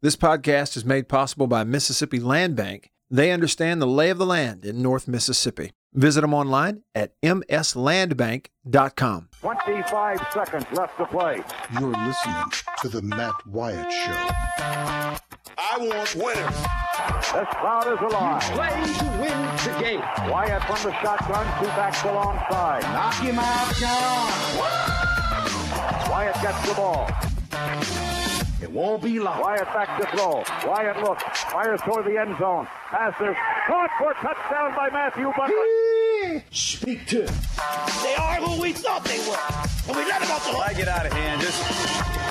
This podcast is made possible by Mississippi Land Bank. They understand the lay of the land in North Mississippi. Visit them online at mslandbank.com. 25 seconds left to play. You're listening to The Matt Wyatt Show. I want winners. This crowd is alive. Play to win the game. Wyatt from the shotgun, two backs alongside. Knock him out, John. Wyatt gets the ball. It won't be long. Wyatt back to throw. Wyatt looks, fires toward the end zone. Passes, caught for touchdown by Matthew Butler. Speak to him. They are who we thought they were. And we let them off the hook. I get out of hand. Just,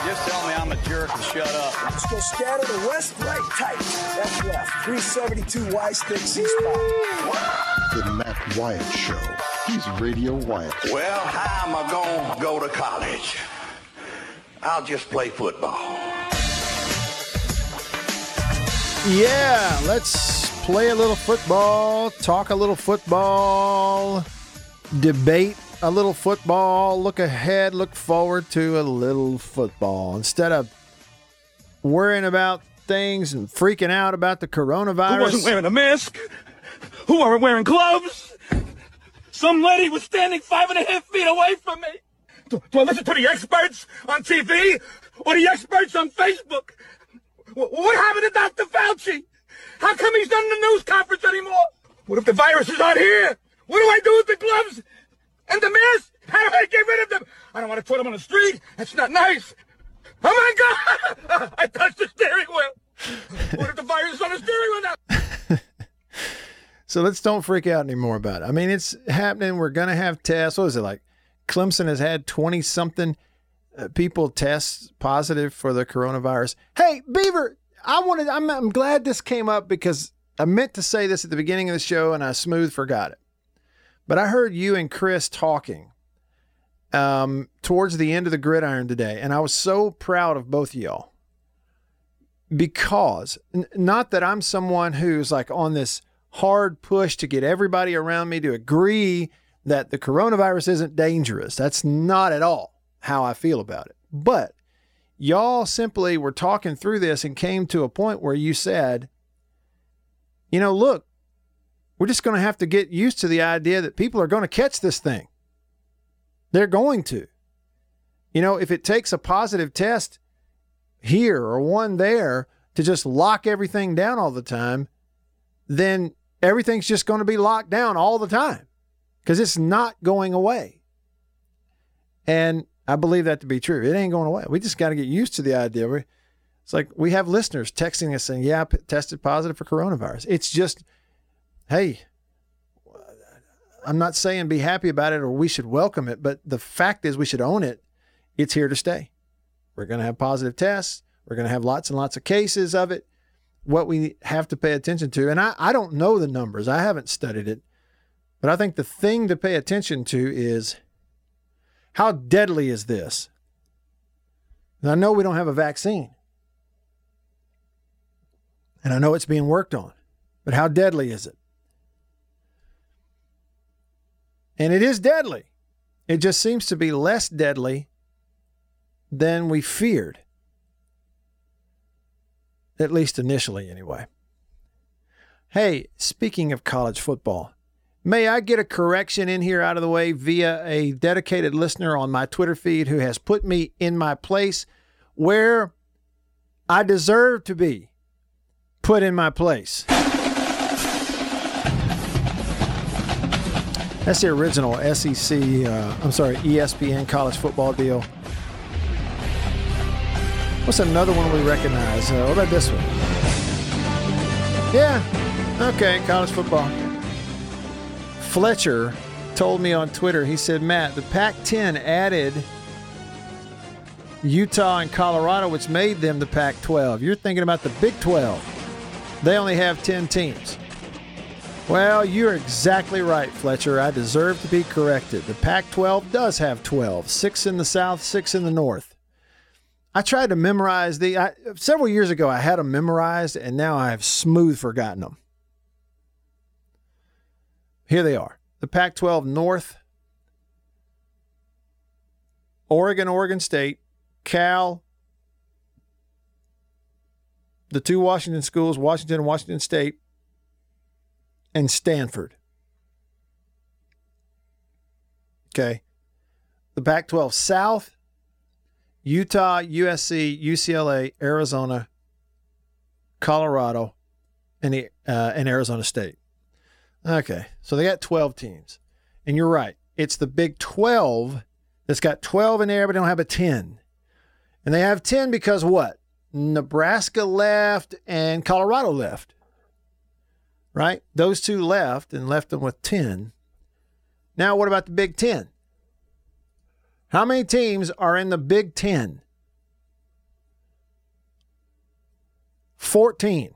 just tell me I'm a jerk and shut up. Let's go scatter the west, right, tight. Left, left. 372 Y stick C spot. The Matt Wyatt Show. He's Radio Wyatt. Well, how am I going to go to college? I'll just play football. Yeah, let's play a little football, talk a little football, debate a little football, look ahead, look forward to a little football instead of worrying about things and freaking out about the coronavirus. Who wasn't wearing a mask? Who weren't wearing gloves? Some lady was standing five and a half feet away from me. Do, do I listen to the experts on TV or the experts on Facebook? Wh- What happened to Dr. Fauci? How come he's not in the news conference anymore? What if the virus is out here? What do I do with the gloves and the mask? How do I get rid of them? I don't want to throw them on the street. That's not nice. Oh my God! I touched the steering wheel. What if the virus is on the steering wheel now? So let's don't freak out anymore about it. I mean, it's happening. We're going to have tests. What is it like? Clemson has had 20 something uh, people test positive for the coronavirus. Hey, Beaver, I wanted, I'm, I'm glad this came up because I meant to say this at the beginning of the show and I smooth forgot it. But I heard you and Chris talking um, towards the end of the gridiron today, and I was so proud of both of y'all because n- not that I'm someone who's like on this hard push to get everybody around me to agree that the coronavirus isn't dangerous. That's not at all how I feel about it. But y'all simply were talking through this and came to a point where you said, you know, look, we're just going to have to get used to the idea that people are going to catch this thing. They're going to. You know, if it takes a positive test here or one there to just lock everything down all the time, then everything's just going to be locked down all the time because it's not going away. And I believe that to be true. It ain't going away. We just got to get used to the idea. We, it's like we have listeners texting us saying, Yeah, I p- tested positive for coronavirus. It's just, hey, I'm not saying be happy about it or we should welcome it, but the fact is we should own it. It's here to stay. We're going to have positive tests. We're going to have lots and lots of cases of it. What we have to pay attention to, and I, I don't know the numbers, I haven't studied it, but I think the thing to pay attention to is how deadly is this? And I know we don't have a vaccine, and I know it's being worked on, but how deadly is it? And it is deadly. It just seems to be less deadly than we feared. At least initially, anyway. Hey, speaking of college football, may I get a correction in here out of the way via a dedicated listener on my Twitter feed who has put me in my place where I deserve to be put in my place? That's the original SEC, uh, I'm sorry, ESPN college football deal. What's another one we recognize? Uh, what about this one? Yeah, okay, college football. Fletcher told me on Twitter, he said, Matt, the Pac 10 added Utah and Colorado, which made them the Pac 12. You're thinking about the Big 12. They only have 10 teams. Well, you're exactly right, Fletcher. I deserve to be corrected. The Pac 12 does have 12, six in the South, six in the North. I tried to memorize the. I, several years ago, I had them memorized, and now I have smooth forgotten them. Here they are the Pac 12 North, Oregon, Oregon State, Cal, the two Washington schools, Washington and Washington State, and Stanford. Okay. The Pac 12 South, Utah, USC, UCLA, Arizona, Colorado, and, the, uh, and Arizona State. Okay. So they got 12 teams. And you're right. It's the Big 12 that's got 12 in there, but they don't have a 10. And they have 10 because what? Nebraska left and Colorado left. Right? Those two left and left them with 10. Now, what about the Big 10? How many teams are in the Big 10? 14.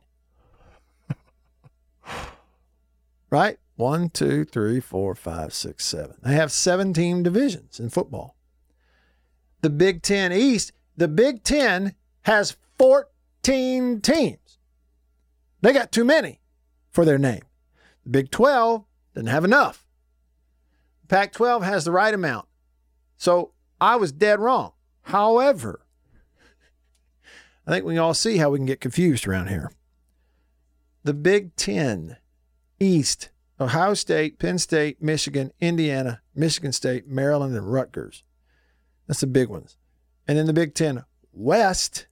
Right? One, two, three, four, five, six, seven. They have 17 divisions in football. The Big 10 East, the Big 10 has 14 teams. They got too many for their name. The Big 12 doesn't have enough. Pac 12 has the right amount. So I was dead wrong. However, I think we all see how we can get confused around here. The Big 10 East, Ohio State, Penn State, Michigan, Indiana, Michigan State, Maryland, and Rutgers. That's the big ones. And in the Big 10 West,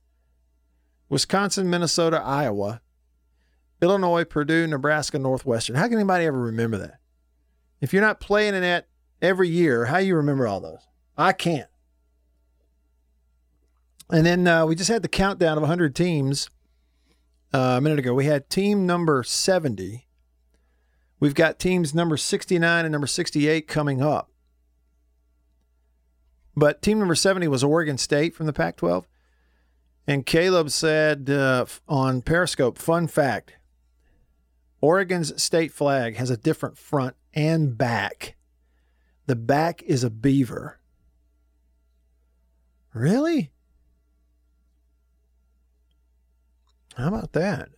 Wisconsin, Minnesota, Iowa, Illinois, Purdue, Nebraska, Northwestern. How can anybody ever remember that? If you're not playing in that every year, how you remember all those? I can't. And then uh, we just had the countdown of 100 teams uh, a minute ago. We had team number 70. We've got teams number 69 and number 68 coming up. But team number 70 was Oregon State from the Pac 12. And Caleb said uh, on Periscope, fun fact Oregon's state flag has a different front and back. The back is a beaver. Really? How about that?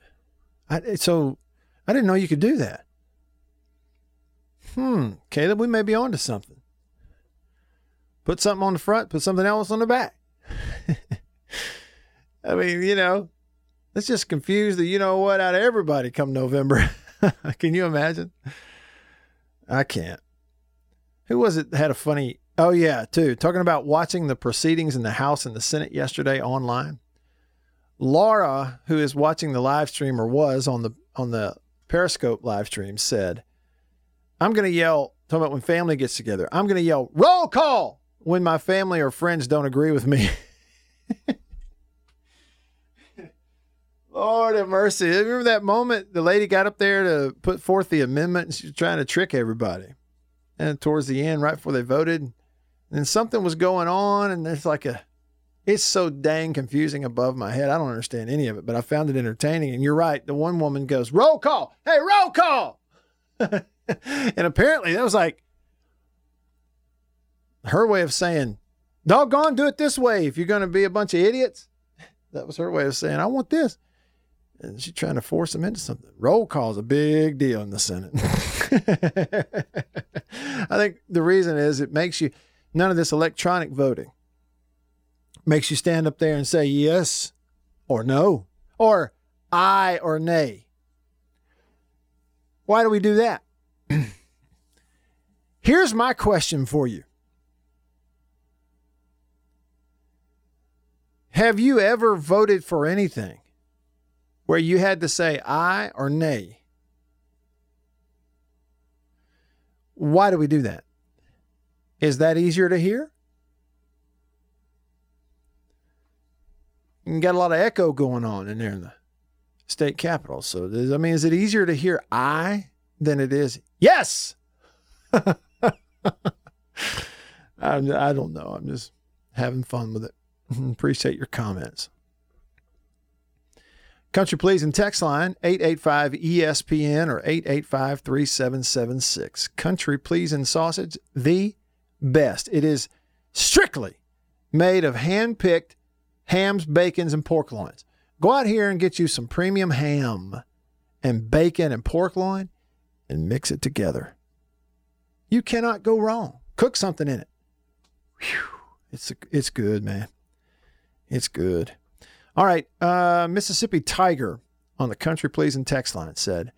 I, so I didn't know you could do that. Hmm, Caleb, we may be on to something. Put something on the front, put something else on the back. I mean, you know, let's just confuse the you know what out of everybody come November. Can you imagine? I can't. Who was it had a funny Oh yeah, too. Talking about watching the proceedings in the House and the Senate yesterday online. Laura, who is watching the live stream or was on the on the Periscope live stream, said, I'm gonna yell, talking about when family gets together, I'm gonna yell, roll call when my family or friends don't agree with me. Lord have mercy. Remember that moment the lady got up there to put forth the amendment and she was trying to trick everybody. And towards the end, right before they voted, and something was going on, and there's like a it's so dang confusing above my head. I don't understand any of it, but I found it entertaining. And you're right. The one woman goes, roll call. Hey, roll call. and apparently that was like her way of saying, doggone, do it this way if you're going to be a bunch of idiots. That was her way of saying, I want this. And she's trying to force them into something. Roll call is a big deal in the Senate. I think the reason is it makes you none of this electronic voting makes you stand up there and say yes or no or aye or nay. Why do we do that? Here's my question for you Have you ever voted for anything where you had to say aye or nay? Why do we do that? Is that easier to hear? You got a lot of echo going on in there in the state capitol. So, I mean, is it easier to hear I than it is yes? I, I don't know. I'm just having fun with it. Appreciate your comments. Country Pleasing text line 885 ESPN or 885 3776. Country Pleasing Sausage, the best. It is strictly made of hand picked hams, bacons, and pork loins. Go out here and get you some premium ham and bacon and pork loin and mix it together. You cannot go wrong. Cook something in it. Whew. It's, it's good, man. It's good. All right. Uh, Mississippi Tiger on the Country Pleasing text line said,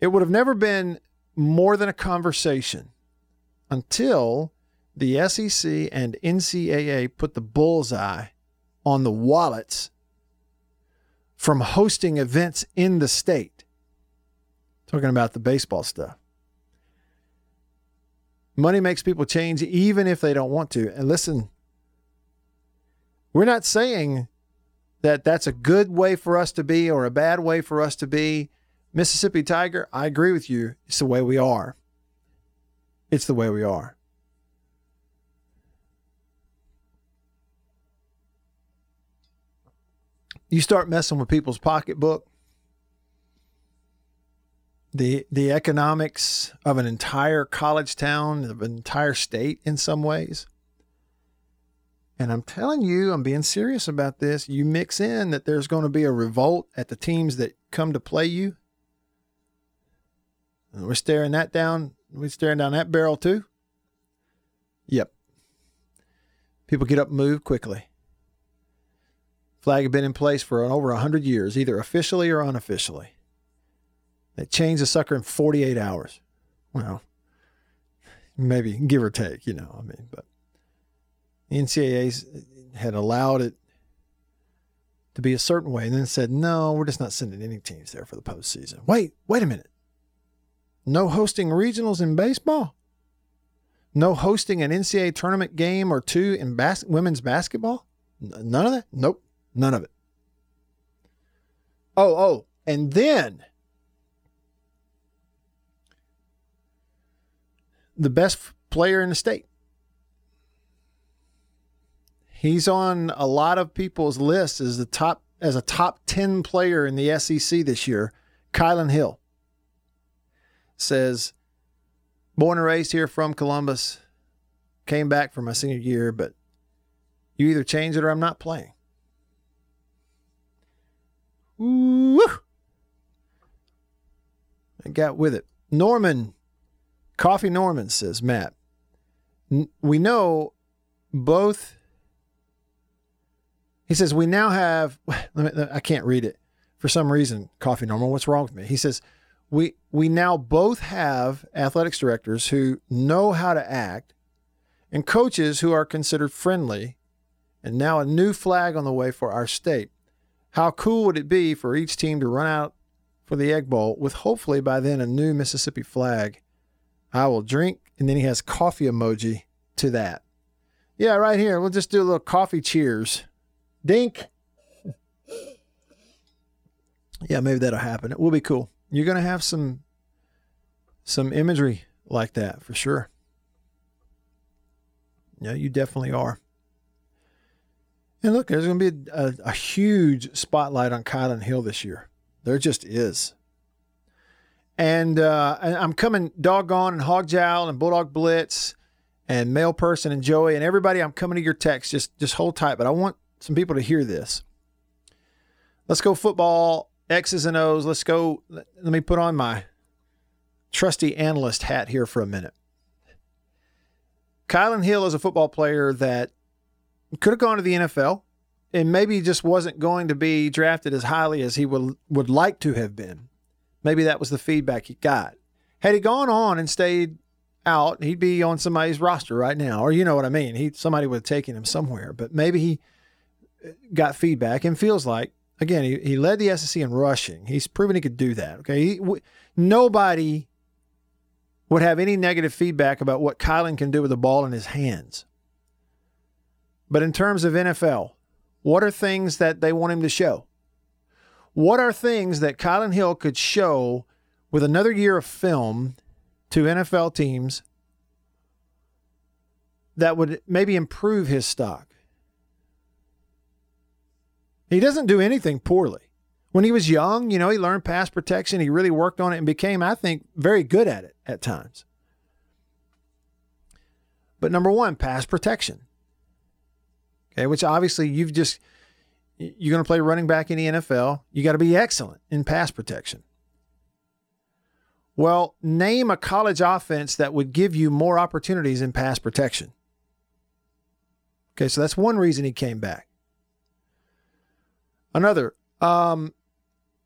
It would have never been more than a conversation until the SEC and NCAA put the bullseye on the wallets from hosting events in the state. Talking about the baseball stuff. Money makes people change even if they don't want to. And listen, we're not saying that that's a good way for us to be or a bad way for us to be. Mississippi Tiger, I agree with you. It's the way we are. It's the way we are. You start messing with people's pocketbook, the the economics of an entire college town, of an entire state in some ways. And I'm telling you, I'm being serious about this. You mix in that there's going to be a revolt at the teams that come to play you. And we're staring that down. We're staring down that barrel too. Yep. People get up and move quickly. Flag had been in place for over 100 years, either officially or unofficially. They changed the sucker in 48 hours. Well, maybe give or take, you know, I mean, but the NCAA uh, had allowed it to be a certain way and then said, no, we're just not sending any teams there for the postseason. Wait, wait a minute. No hosting regionals in baseball? No hosting an NCAA tournament game or two in bas- women's basketball? N- none of that? Nope, none of it. Oh, oh, and then the best player in the state. He's on a lot of people's lists as the top as a top 10 player in the SEC this year. Kylin Hill says, born and raised here from Columbus, came back for my senior year, but you either change it or I'm not playing. Woo! I got with it. Norman Coffee Norman says, Matt, we know both. He says, we now have, I can't read it for some reason. Coffee Norman, what's wrong with me? He says, we, we now both have athletics directors who know how to act and coaches who are considered friendly, and now a new flag on the way for our state. How cool would it be for each team to run out for the Egg Bowl with hopefully by then a new Mississippi flag I will drink. And then he has coffee emoji to that. Yeah, right here. We'll just do a little coffee cheers. Dink. Yeah, maybe that'll happen. It will be cool. You're going to have some some imagery like that for sure. Yeah, you definitely are. And look, there's going to be a, a, a huge spotlight on Kylin Hill this year. There just is. And uh, I'm coming doggone and hog jowl and bulldog blitz and male person and Joey and everybody. I'm coming to your text. Just just hold tight. But I want some people to hear this. Let's go football X's and O's. Let's go. Let me put on my trusty analyst hat here for a minute. Kylin Hill is a football player that could have gone to the NFL and maybe just wasn't going to be drafted as highly as he would would like to have been. Maybe that was the feedback he got. Had he gone on and stayed out, he'd be on somebody's roster right now, or you know what I mean. He somebody would have taken him somewhere. But maybe he uh, got feedback and feels like again he, he led the SEC in rushing. He's proven he could do that. Okay, he, w- nobody would have any negative feedback about what Kylin can do with the ball in his hands. But in terms of NFL, what are things that they want him to show? What are things that Kylin Hill could show with another year of film to NFL teams that would maybe improve his stock? He doesn't do anything poorly. When he was young, you know, he learned pass protection. He really worked on it and became, I think, very good at it at times. But number one, pass protection. Okay, which obviously you've just you're going to play running back in the NFL. You got to be excellent in pass protection. Well, name a college offense that would give you more opportunities in pass protection. Okay, so that's one reason he came back. Another, um,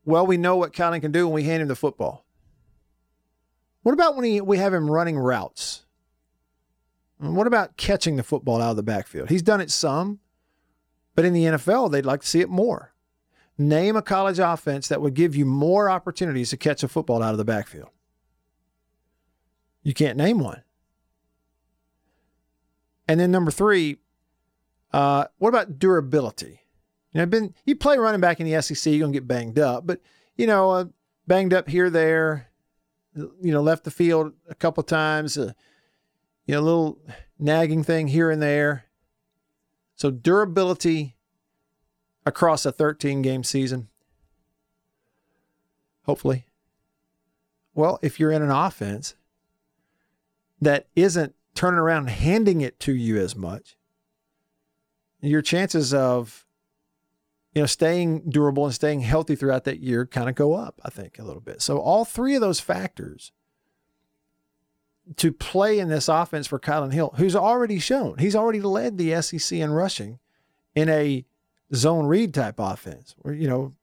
well, we know what Kylin can do when we hand him the football. What about when he, we have him running routes? And what about catching the football out of the backfield? He's done it some, but in the NFL, they'd like to see it more. Name a college offense that would give you more opportunities to catch a football out of the backfield. You can't name one. And then number three, uh, what about durability? You know, been you play running back in the SEC, you're gonna get banged up, but you know, uh, banged up here, there, you know, left the field a couple times, uh, you know, a little nagging thing here and there. So durability across a 13 game season, hopefully. Well, if you're in an offense that isn't turning around and handing it to you as much, your chances of you know staying durable and staying healthy throughout that year kind of go up, I think, a little bit. So all three of those factors to play in this offense for Kylin Hill, who's already shown he's already led the SEC in rushing in a zone read type offense, where you know.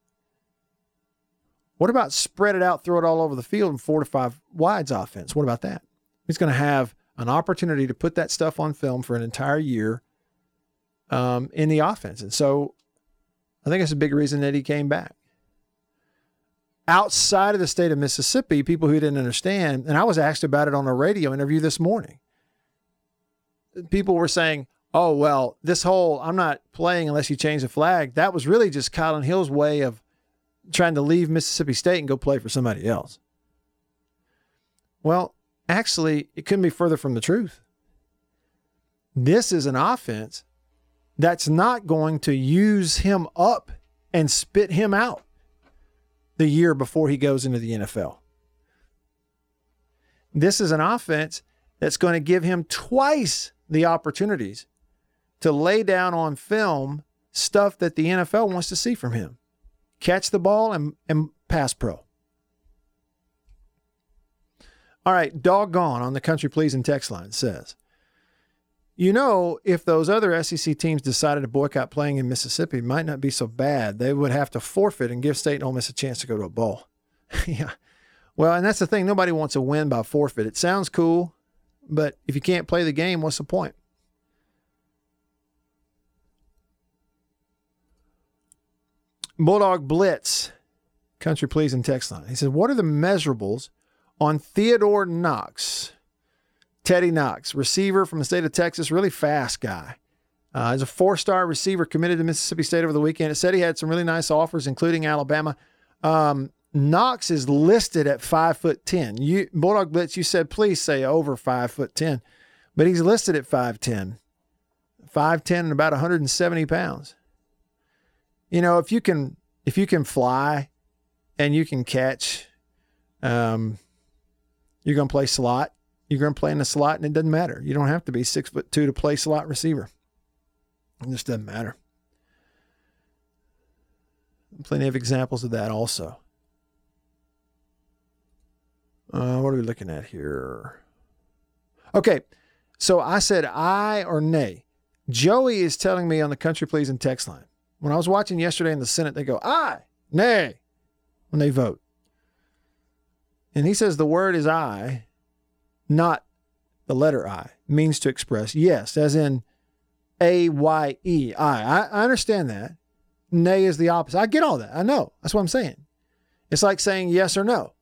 What about spread it out, throw it all over the field in four to five wides offense? What about that? He's going to have an opportunity to put that stuff on film for an entire year um, in the offense. And so I think it's a big reason that he came back. Outside of the state of Mississippi, people who didn't understand, and I was asked about it on a radio interview this morning. People were saying, oh, well, this whole I'm not playing unless you change the flag, that was really just Kylin Hill's way of trying to leave Mississippi State and go play for somebody else. Well, actually, it couldn't be further from the truth. This is an offense that's not going to use him up and spit him out the year before he goes into the NFL. This is an offense that's going to give him twice the opportunities to lay down on film stuff that the NFL wants to see from him catch the ball and, and pass pro. All right, doggone on the country pleasing text line says, you know, if those other SEC teams decided to boycott playing in Mississippi, might not be so bad. They would have to forfeit and give State and Ole Miss a chance to go to a bowl. yeah. Well, and that's the thing. Nobody wants a win by forfeit. It sounds cool, but if you can't play the game, what's the point? Bulldog Blitz, country pleasing text line. He says, What are the measurables on Theodore Knox? Teddy Knox, receiver from the state of Texas, really fast guy. Uh, he's a four star receiver committed to Mississippi State over the weekend. It said he had some really nice offers, including Alabama. Um, Knox is listed at five foot ten. You Bulldog Blitz, you said please say over five foot ten, but he's listed at five ten, five ten and about 170 pounds. You know, if you can if you can fly and you can catch, um, you're gonna play slot. You're gonna play in the slot, and it doesn't matter. You don't have to be six foot two to play slot receiver. It just doesn't matter. Plenty of examples of that also. Uh, what are we looking at here? Okay, so I said I or nay. Joey is telling me on the country pleasing text line. When I was watching yesterday in the Senate, they go I, nay, when they vote. And he says the word is I, not the letter I, means to express yes, as in A Y E I. I understand that. Nay is the opposite. I get all that. I know. That's what I'm saying. It's like saying yes or no.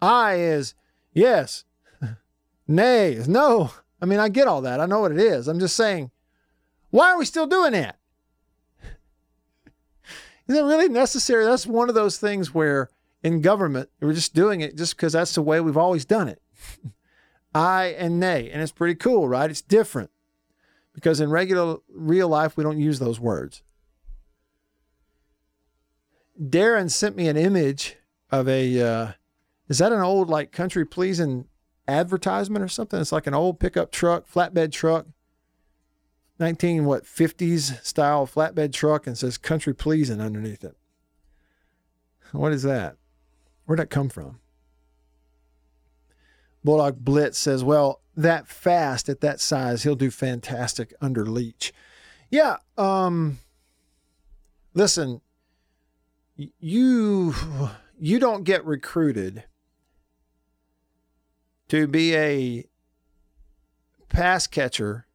I is yes. Nay is no. I mean, I get all that. I know what it is. I'm just saying, why are we still doing that? Is it really necessary? That's one of those things where in government, we're just doing it just because that's the way we've always done it. I and nay. And it's pretty cool, right? It's different because in regular real life, we don't use those words. Darren sent me an image of a, uh, is that an old like country pleasing advertisement or something? It's like an old pickup truck, flatbed truck, 19 what 50s style flatbed truck and says country pleasing underneath it. What is that? Where'd that come from? Bulldog Blitz says, well, that fast at that size, he'll do fantastic under Leach. Yeah, um, listen, you you don't get recruited to be a pass catcher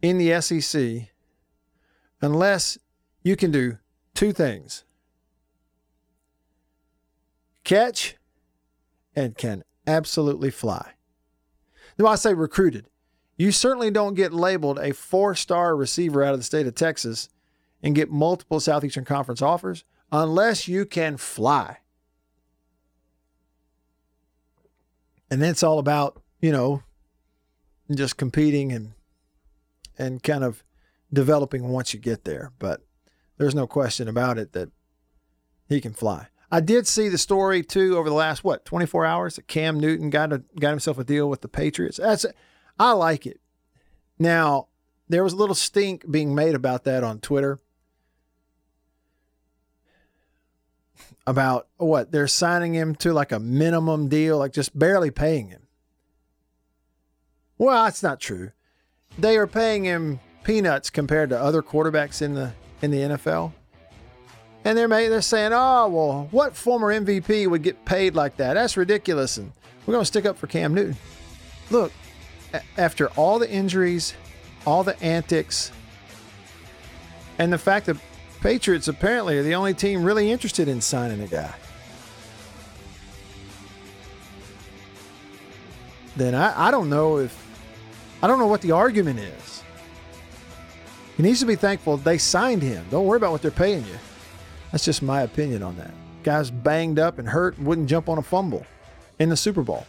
in the SEC unless you can do two things catch and can absolutely fly. Now, I say recruited. You certainly don't get labeled a four star receiver out of the state of Texas and get multiple Southeastern Conference offers unless you can fly. And then it's all about, you know, just competing and and kind of developing once you get there. But there's no question about it that he can fly. I did see the story too over the last what 24 hours that Cam Newton got a, got himself a deal with the Patriots. That's I like it. Now there was a little stink being made about that on Twitter about what they're signing him to like a minimum deal, like just barely paying him. Well, that's not true. They are paying him peanuts compared to other quarterbacks in the in the NFL. And they're they're saying, "Oh, well, what former MVP would get paid like that? That's ridiculous." And we're going to stick up for Cam Newton. Look, after all the injuries, all the antics, and the fact that Patriots apparently are the only team really interested in signing a guy. Then I, I don't know if I don't know what the argument is. He needs to be thankful they signed him. Don't worry about what they're paying you. That's just my opinion on that. Guy's banged up and hurt, wouldn't jump on a fumble in the Super Bowl.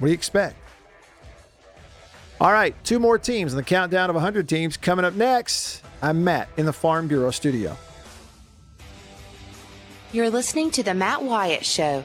What do you expect? All right, two more teams in the countdown of 100 teams coming up next. I'm Matt in the Farm Bureau studio. You're listening to The Matt Wyatt Show.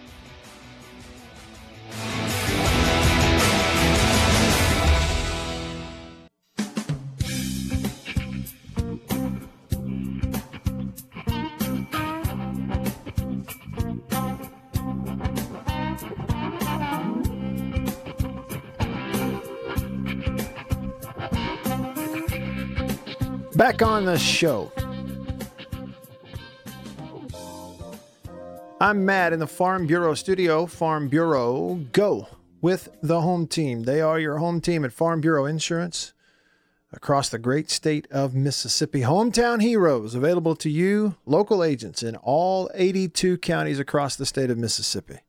Back on the show. I'm Matt in the Farm Bureau studio. Farm Bureau, go with the home team. They are your home team at Farm Bureau Insurance across the great state of Mississippi. Hometown heroes available to you, local agents in all 82 counties across the state of Mississippi. Let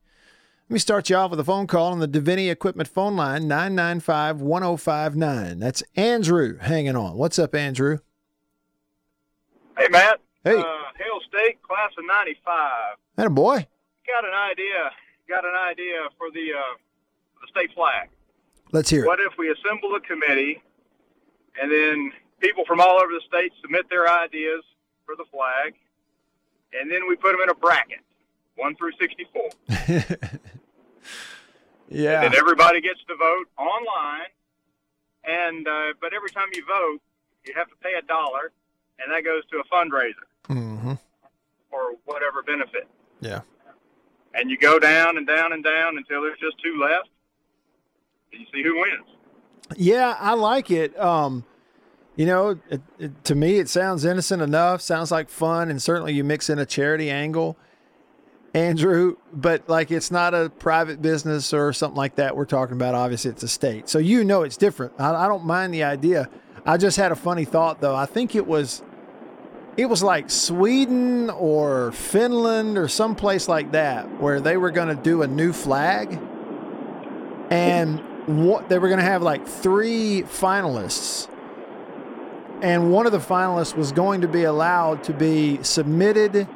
me start you off with a phone call on the Divinity Equipment phone line, 995 1059. That's Andrew hanging on. What's up, Andrew? Hey, Matt. Hey. Uh, Hail State, class of 95. That a boy. Got an idea. Got an idea for the, uh, the state flag. Let's hear it. What if we assemble a committee and then people from all over the state submit their ideas for the flag and then we put them in a bracket, 1 through 64. Yeah. And then everybody gets to vote online. And uh, but every time you vote, you have to pay a dollar, and that goes to a fundraiser Mm-hmm. for whatever benefit. Yeah. And you go down and down and down until there's just two left, and you see who wins. Yeah, I like it. Um, you know, it, it, to me, it sounds innocent enough. Sounds like fun, and certainly you mix in a charity angle, Andrew. But like, it's not a private business or something like that. We're talking about. Obviously, it's a state, so you know it's different. I, I don't mind the idea. I just had a funny thought though. I think it was, it was like Sweden or Finland or someplace like that where they were going to do a new flag. And what they were going to have like three finalists. And one of the finalists was going to be allowed to be submitted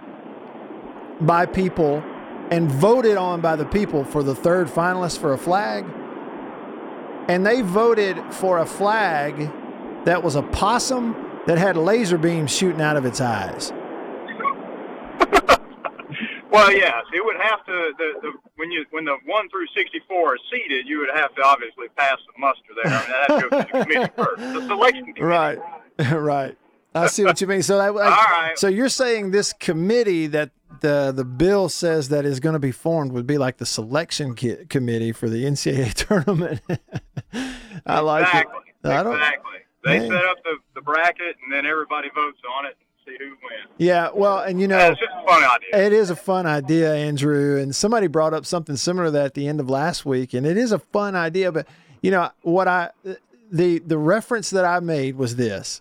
by people and voted on by the people for the third finalist for a flag. And they voted for a flag that was a possum that had laser beams shooting out of its eyes Well, yes, it would have to. The, the when you when the one through sixty four is seated, you would have to obviously pass the muster there. I mean, that has to the committee first. The selection committee. right right i see what you mean so that, right. so you're saying this committee that the the bill says that is going to be formed would be like the selection ki- committee for the ncaa tournament i like exactly. it I don't, exactly. They set up the, the bracket, and then everybody votes on it. And see who wins. Yeah, well, and you know, It's just a fun idea. It is a fun idea, Andrew. And somebody brought up something similar to that at the end of last week, and it is a fun idea. But you know what I the the reference that I made was this,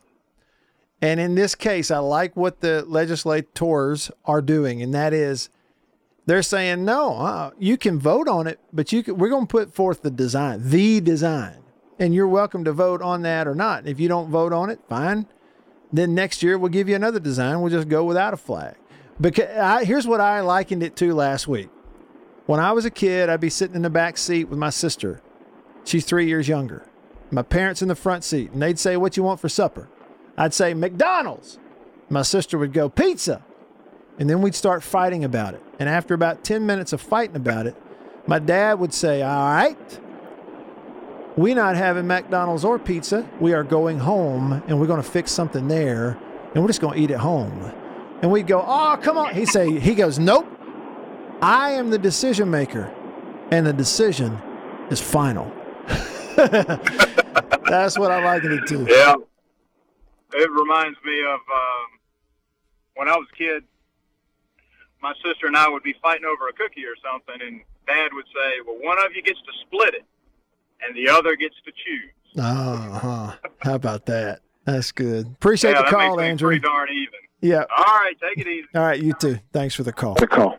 and in this case, I like what the legislators are doing, and that is they're saying no, uh, you can vote on it, but you can, we're going to put forth the design, the design, and you're welcome to vote on that or not. If you don't vote on it, fine. Then next year we'll give you another design. We'll just go without a flag. Because I, here's what I likened it to last week. When I was a kid, I'd be sitting in the back seat with my sister. She's three years younger. My parents in the front seat, and they'd say, "What you want for supper?" I'd say McDonald's. My sister would go pizza, and then we'd start fighting about it. And after about ten minutes of fighting about it, my dad would say, "All right." We're not having McDonald's or pizza. We are going home and we're going to fix something there and we're just going to eat at home. And we'd go, oh, come on. He say, he goes, nope. I am the decision maker and the decision is final. That's what I liken it to. Yeah. It reminds me of um, when I was a kid. My sister and I would be fighting over a cookie or something, and Dad would say, "Well, one of you gets to split it, and the other gets to choose." Uh huh. How about that? That's good. Appreciate yeah, the that call, makes Andrew. Pretty darn even. Yeah. All right, take it easy. All right, you too. Thanks for the call. The call.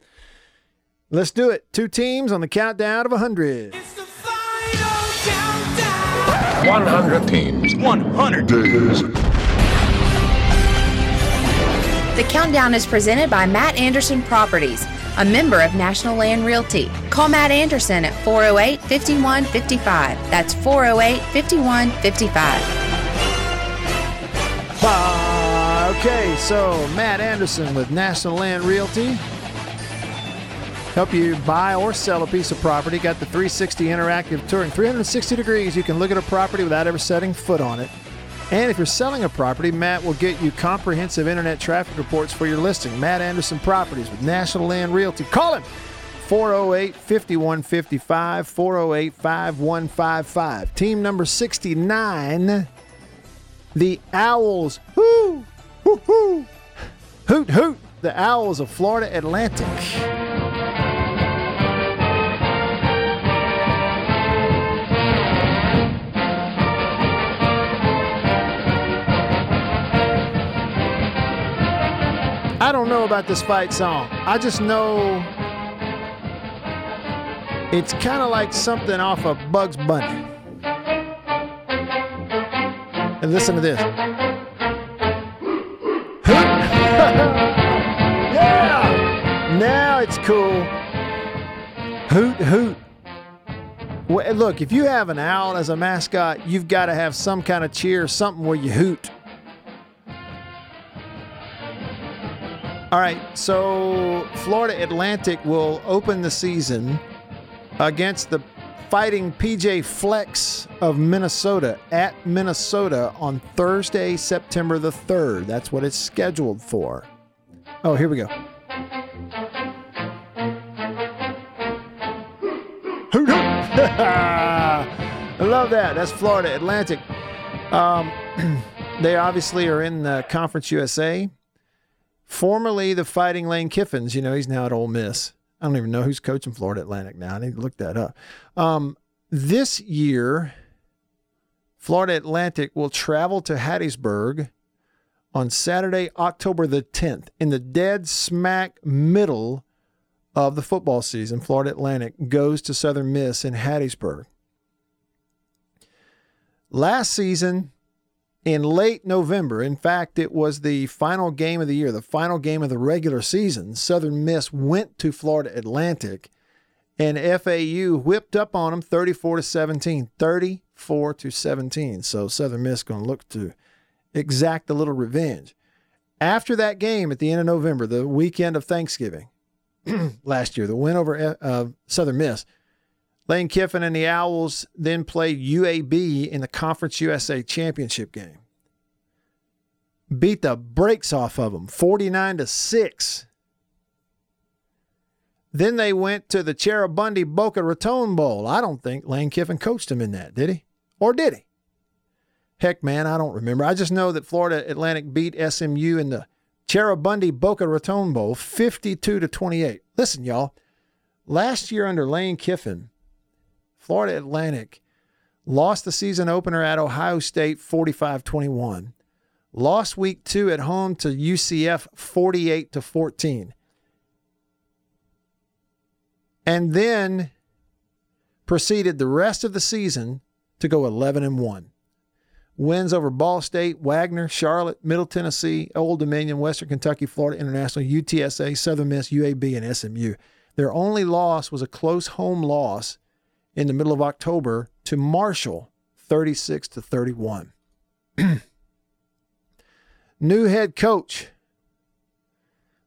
Let's do it. Two teams on the countdown of 100. 100 teams. 100 days. The countdown is presented by Matt Anderson Properties, a member of National Land Realty. Call Matt Anderson at 408 5155. That's 408 5155. Ah, okay, so Matt Anderson with National Land Realty. Help you buy or sell a piece of property. Got the 360 interactive touring. 360 degrees. You can look at a property without ever setting foot on it. And if you're selling a property, Matt will get you comprehensive internet traffic reports for your listing. Matt Anderson Properties with National Land Realty. Call him 408 5155, 408 5155. Team number 69, the Owls. Woo! Woo hoo! Hoot hoot! The Owls of Florida Atlantic. I don't know about this fight song. I just know it's kind of like something off of Bugs Bunny. And listen to this. yeah! Now it's cool. Hoot, hoot. Well, look, if you have an owl as a mascot, you've got to have some kind of cheer, something where you hoot. All right, so Florida Atlantic will open the season against the fighting PJ Flecks of Minnesota at Minnesota on Thursday, September the 3rd. That's what it's scheduled for. Oh, here we go. I love that. That's Florida Atlantic. Um, they obviously are in the Conference USA. Formerly the Fighting Lane Kiffins, you know, he's now at Ole Miss. I don't even know who's coaching Florida Atlantic now. I need to look that up. Um, this year, Florida Atlantic will travel to Hattiesburg on Saturday, October the 10th, in the dead smack middle of the football season. Florida Atlantic goes to Southern Miss in Hattiesburg. Last season, in late November, in fact, it was the final game of the year, the final game of the regular season. Southern Miss went to Florida Atlantic and FAU whipped up on them 34 to 17. 34 to 17. So Southern Miss going to look to exact a little revenge. After that game at the end of November, the weekend of Thanksgiving last year, the win over uh, Southern Miss, Lane Kiffin and the Owls then played UAB in the Conference USA championship game. Beat the brakes off of them, 49 to 6. Then they went to the Cheribundi Boca Raton Bowl. I don't think Lane Kiffin coached him in that, did he? Or did he? Heck, man, I don't remember. I just know that Florida Atlantic beat SMU in the Cheribundi Boca Raton Bowl, 52 to 28. Listen, y'all. Last year under Lane Kiffin, Florida Atlantic lost the season opener at Ohio State 45 21. Lost week two at home to UCF 48 to 14. And then proceeded the rest of the season to go 11 and 1. Wins over Ball State, Wagner, Charlotte, Middle Tennessee, Old Dominion, Western Kentucky, Florida International, UTSA, Southern Miss, UAB, and SMU. Their only loss was a close home loss in the middle of October to Marshall, 36 to 31. New head coach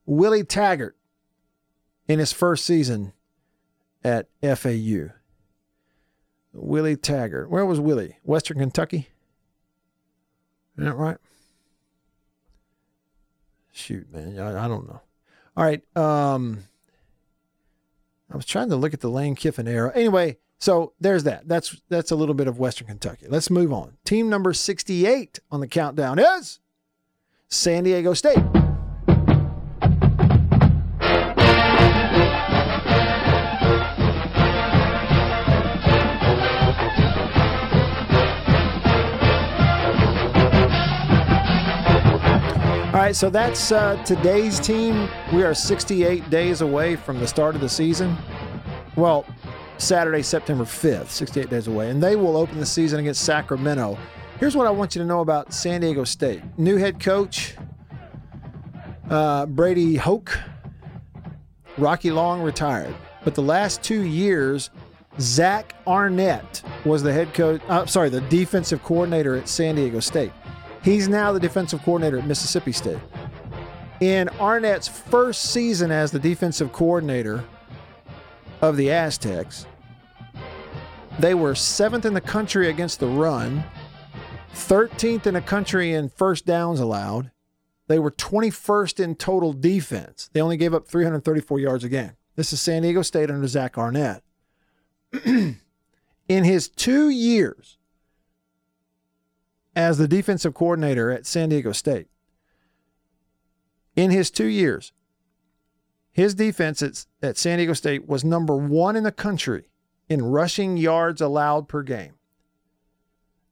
Willie Taggart in his first season at FAU. Willie Taggart. Where was Willie? Western Kentucky? Isn't that right? Shoot, man. I, I don't know. All right. Um, I was trying to look at the Lane Kiffin era. Anyway, so there's that. That's that's a little bit of Western Kentucky. Let's move on. Team number 68 on the countdown is San Diego State. All right, so that's uh, today's team. We are 68 days away from the start of the season. Well, Saturday, September 5th, 68 days away. And they will open the season against Sacramento. Here's what I want you to know about San Diego State new head coach, uh, Brady Hoke. Rocky Long retired. But the last two years, Zach Arnett was the head coach, uh, sorry, the defensive coordinator at San Diego State. He's now the defensive coordinator at Mississippi State. In Arnett's first season as the defensive coordinator of the Aztecs, they were seventh in the country against the run, 13th in the country in first downs allowed. They were 21st in total defense. They only gave up 334 yards a game. This is San Diego State under Zach Arnett. in his two years as the defensive coordinator at San Diego State. In his two years, his defense at, at San Diego State was number one in the country in rushing yards allowed per game.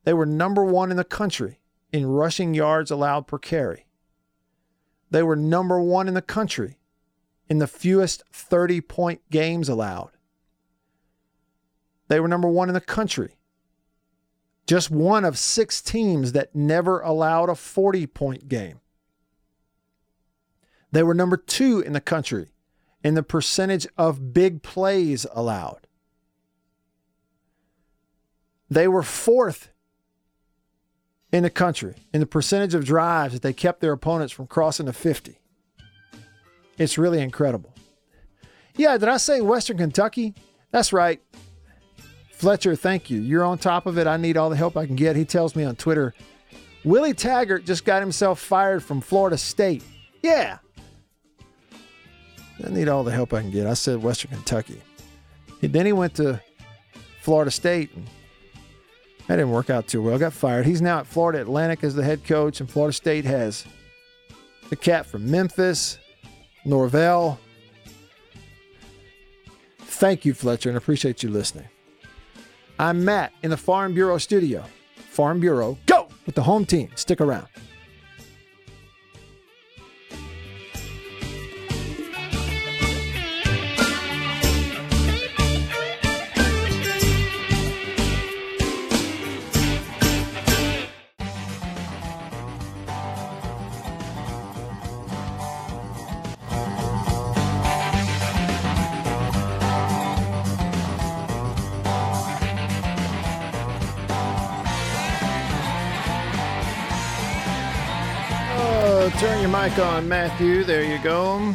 They were number one in the country in rushing yards allowed per carry. They were number one in the country in the fewest 30 point games allowed. They were number one in the country just one of six teams that never allowed a 40 point game. They were number two in the country in the percentage of big plays allowed. They were fourth in the country in the percentage of drives that they kept their opponents from crossing the 50. It's really incredible. Yeah, did I say Western Kentucky? That's right. Fletcher, thank you. You're on top of it. I need all the help I can get. He tells me on Twitter, Willie Taggart just got himself fired from Florida State. Yeah. I need all the help I can get. I said Western Kentucky. Then he went to Florida State. And that didn't work out too well. Got fired. He's now at Florida Atlantic as the head coach, and Florida State has the cat from Memphis, Norvell. Thank you, Fletcher, and appreciate you listening. I'm Matt in the Farm Bureau studio. Farm Bureau, go with the home team. Stick around. Mic on, Matthew. There you go.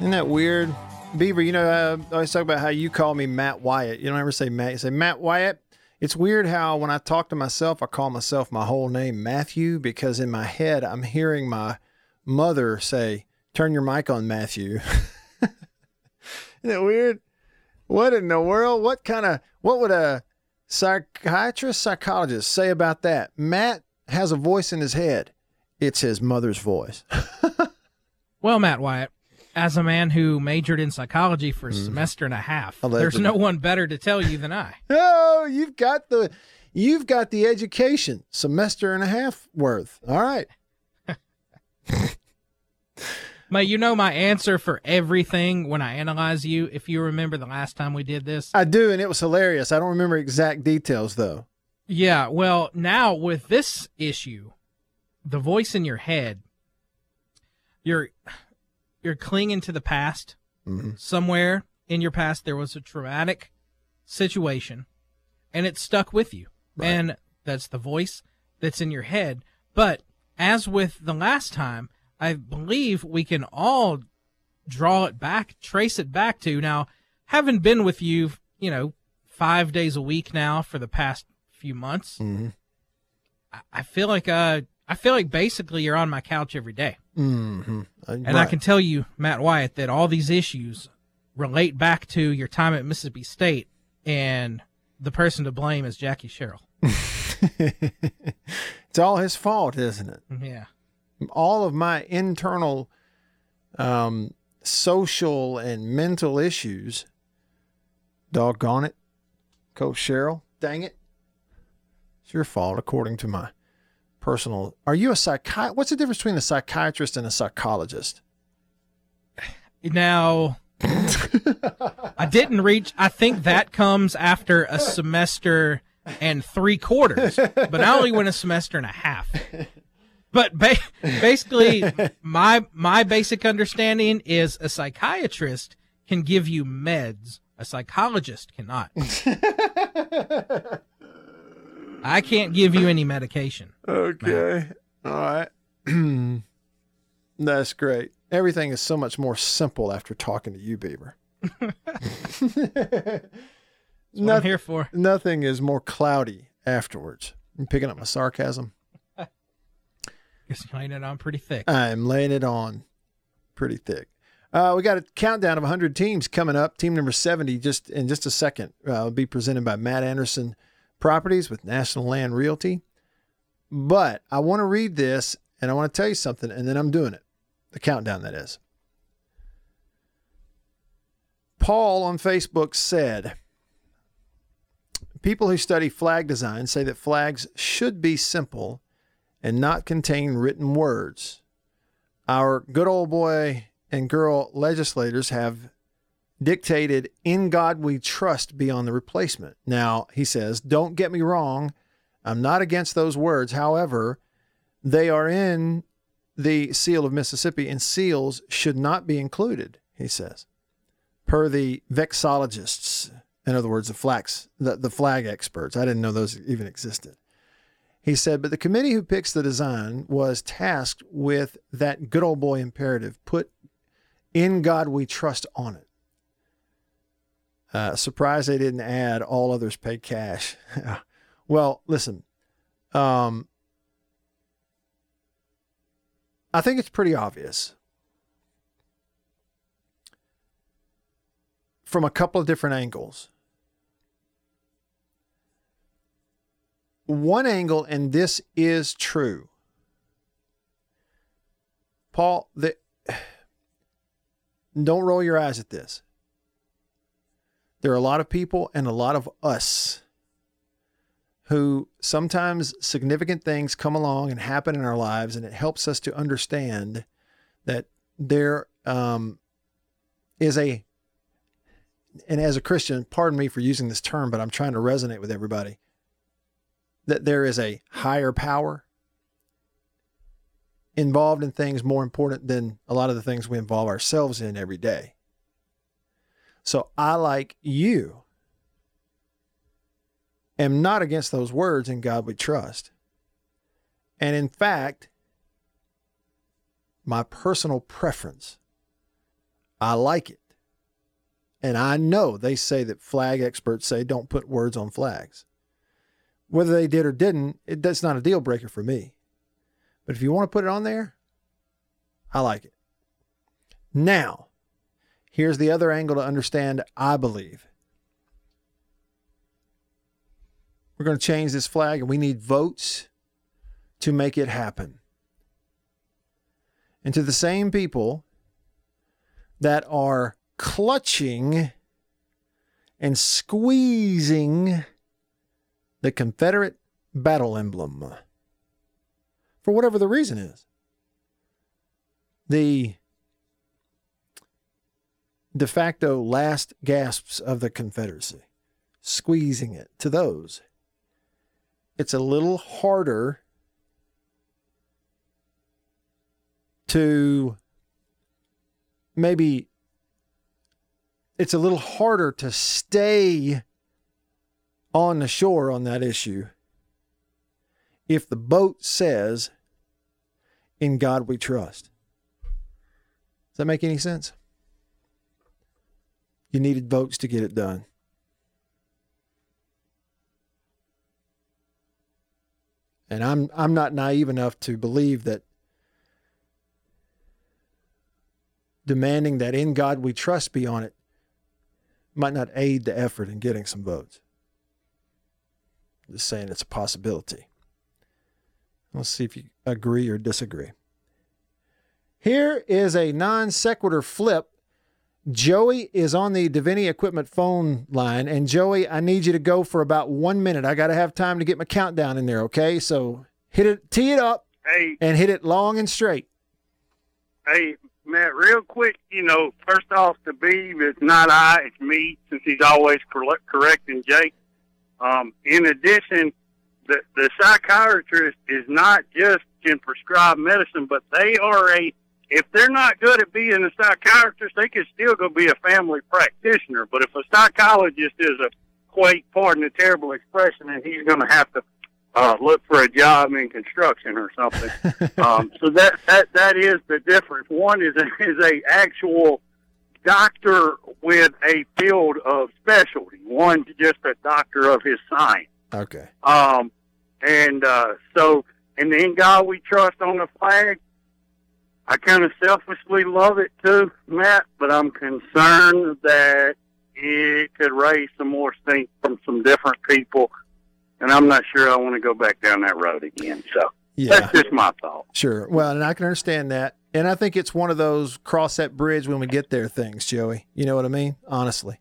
Isn't that weird? Beaver, you know, I always talk about how you call me Matt Wyatt. You don't ever say Matt. You say Matt Wyatt. It's weird how when I talk to myself, I call myself my whole name Matthew because in my head, I'm hearing my mother say, Turn your mic on, Matthew. Isn't that weird? What in the world? What kind of, what would a psychiatrist, psychologist say about that? Matt has a voice in his head. It's his mother's voice. Well, Matt Wyatt, as a man who majored in psychology for a mm. semester and a half, there's no one better to tell you than I. Oh, you've got the you've got the education semester and a half worth. All right. Mate, you know my answer for everything when I analyze you. If you remember the last time we did this, I do, and it was hilarious. I don't remember exact details though. Yeah, well, now with this issue, the voice in your head, you're you're clinging to the past. Somewhere in your past there was a traumatic situation and it stuck with you. And that's the voice that's in your head. But as with the last time, I believe we can all draw it back, trace it back to now having been with you, you know, 5 days a week now for the past few months. I- I feel like uh I feel like basically you're on my couch every day. Mm-hmm. And I can tell you, Matt Wyatt, that all these issues relate back to your time at Mississippi State, and the person to blame is Jackie Sherrill. it's all his fault, isn't it? Yeah. All of my internal um, social and mental issues. Doggone it, Coach Sherrill. Dang it. It's your fault, according to my personal. Are you a psychiatrist? What's the difference between a psychiatrist and a psychologist? Now, I didn't reach. I think that comes after a semester and three quarters, but I only went a semester and a half. But ba- basically, my my basic understanding is a psychiatrist can give you meds, a psychologist cannot. I can't give you any medication. Okay. All right. That's great. Everything is so much more simple after talking to you, Beaver. What I'm here for. Nothing is more cloudy afterwards. I'm picking up my sarcasm? Guess you're laying it on pretty thick. I'm laying it on pretty thick. Uh, we got a countdown of 100 teams coming up. Team number 70, just in just a second, uh, will be presented by Matt Anderson Properties with National Land Realty. But I want to read this and I want to tell you something, and then I'm doing it. The countdown, that is. Paul on Facebook said, People who study flag design say that flags should be simple and not contain written words. Our good old boy and girl legislators have dictated, In God we trust, be on the replacement. Now, he says, Don't get me wrong. I'm not against those words. However, they are in the seal of Mississippi, and seals should not be included, he says, per the vexologists. In other words, the flax, the, the flag experts. I didn't know those even existed. He said, but the committee who picks the design was tasked with that good old boy imperative put in God we trust on it. Uh, surprised they didn't add all others pay cash. well, listen, um, I think it's pretty obvious from a couple of different angles. One angle, and this is true. Paul, the, don't roll your eyes at this. There are a lot of people and a lot of us who sometimes significant things come along and happen in our lives, and it helps us to understand that there um, is a, and as a Christian, pardon me for using this term, but I'm trying to resonate with everybody, that there is a higher power involved in things more important than a lot of the things we involve ourselves in every day. So I, like you, am not against those words in God we trust. And in fact, my personal preference, I like it. And I know they say that flag experts say don't put words on flags. Whether they did or didn't, it, that's not a deal breaker for me. But if you want to put it on there, I like it. Now, here's the other angle to understand, I believe. We're going to change this flag and we need votes to make it happen. And to the same people that are clutching and squeezing the Confederate battle emblem for whatever the reason is. The de facto last gasps of the Confederacy, squeezing it to those. It's a little harder to maybe it's a little harder to stay on the shore on that issue if the boat says, In God we trust. Does that make any sense? You needed votes to get it done. And I'm I'm not naive enough to believe that demanding that in God we trust be on it might not aid the effort in getting some votes. Just saying it's a possibility. Let's see if you agree or disagree. Here is a non sequitur flip. Joey is on the Davini equipment phone line. And Joey, I need you to go for about one minute. I got to have time to get my countdown in there, okay? So hit it, tee it up, Hey, and hit it long and straight. hey, Matt, real quick, you know, first off, the beef is not I, it's me, since he's always cor- correcting Jake. Um, in addition, the, the psychiatrist is not just can prescribe medicine, but they are a, if they're not good at being a psychiatrist, they can still go be a family practitioner. But if a psychologist is a quake, pardon the terrible expression, and he's going to have to uh, look for a job in construction or something. um, so that that that is the difference. One is a, is a actual doctor with a field of specialty. One's just a doctor of his science. Okay. Um, and uh, so, and then God we trust on the flag. I kind of selfishly love it too, Matt, but I'm concerned that it could raise some more stink from some different people, and I'm not sure I want to go back down that road again. So Yeah. that's just my thought. Sure. Well, and I can understand that. And I think it's one of those cross that bridge when we get there things, Joey. You know what I mean? Honestly.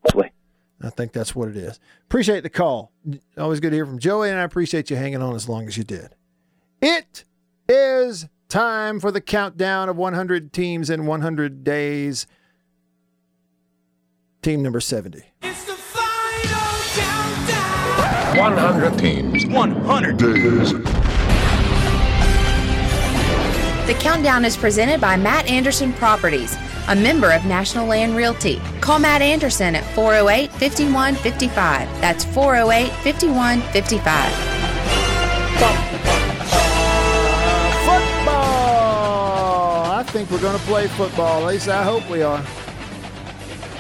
I think that's what it is. Appreciate the call. Always good to hear from Joey, and I appreciate you hanging on as long as you did. It is time for the countdown of 100 teams in 100 days. Team number 70. 100 teams. 100 days. The countdown is presented by Matt Anderson Properties, a member of National Land Realty. Call Matt Anderson at 408 5155. That's 408 5155. Think we're going to play football. At least I hope we are.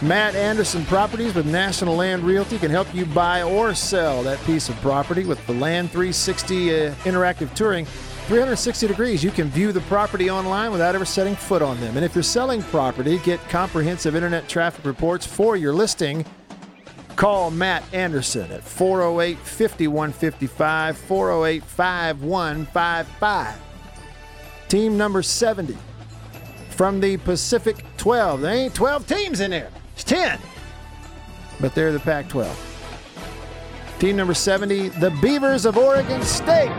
Matt Anderson Properties with National Land Realty can help you buy or sell that piece of property with the Land 360 uh, interactive touring. 360 degrees. You can view the property online without ever setting foot on them. And if you're selling property, get comprehensive internet traffic reports for your listing. Call Matt Anderson at 408 5155, 408 5155. Team number 70 from the Pacific 12. There ain't 12 teams in there, it's 10. But they're the Pac 12. Team number 70, the Beavers of Oregon State.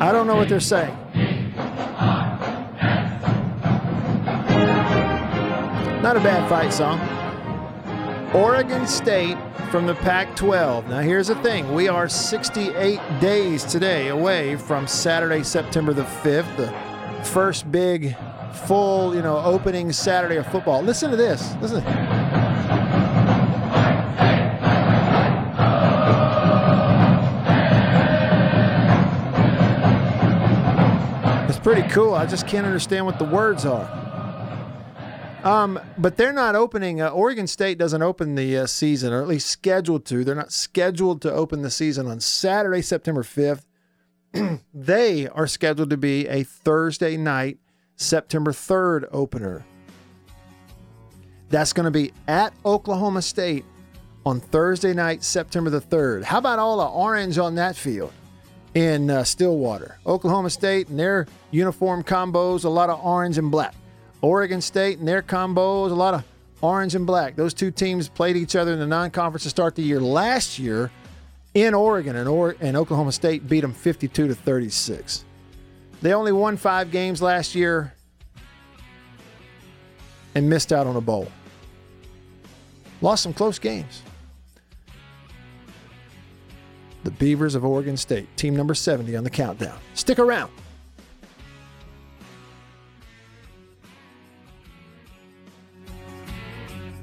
I don't know what they're saying. Not a bad fight song. Oregon State from the Pac 12. Now, here's the thing we are 68 days today away from Saturday, September the 5th, the first big, full, you know, opening Saturday of football. Listen to this. Listen. It's pretty cool. I just can't understand what the words are. Um, but they're not opening. Uh, Oregon State doesn't open the uh, season, or at least scheduled to. They're not scheduled to open the season on Saturday, September 5th. they are scheduled to be a Thursday night September 3rd opener. That's going to be at Oklahoma State on Thursday night, September the 3rd. How about all the orange on that field in uh, Stillwater? Oklahoma State and their uniform combos, a lot of orange and black. Oregon State and their combos, a lot of orange and black. Those two teams played each other in the non conference to start the year last year in Oregon, and, or- and Oklahoma State beat them 52 to 36. They only won five games last year and missed out on a bowl. Lost some close games. The Beavers of Oregon State, team number 70 on the countdown. Stick around.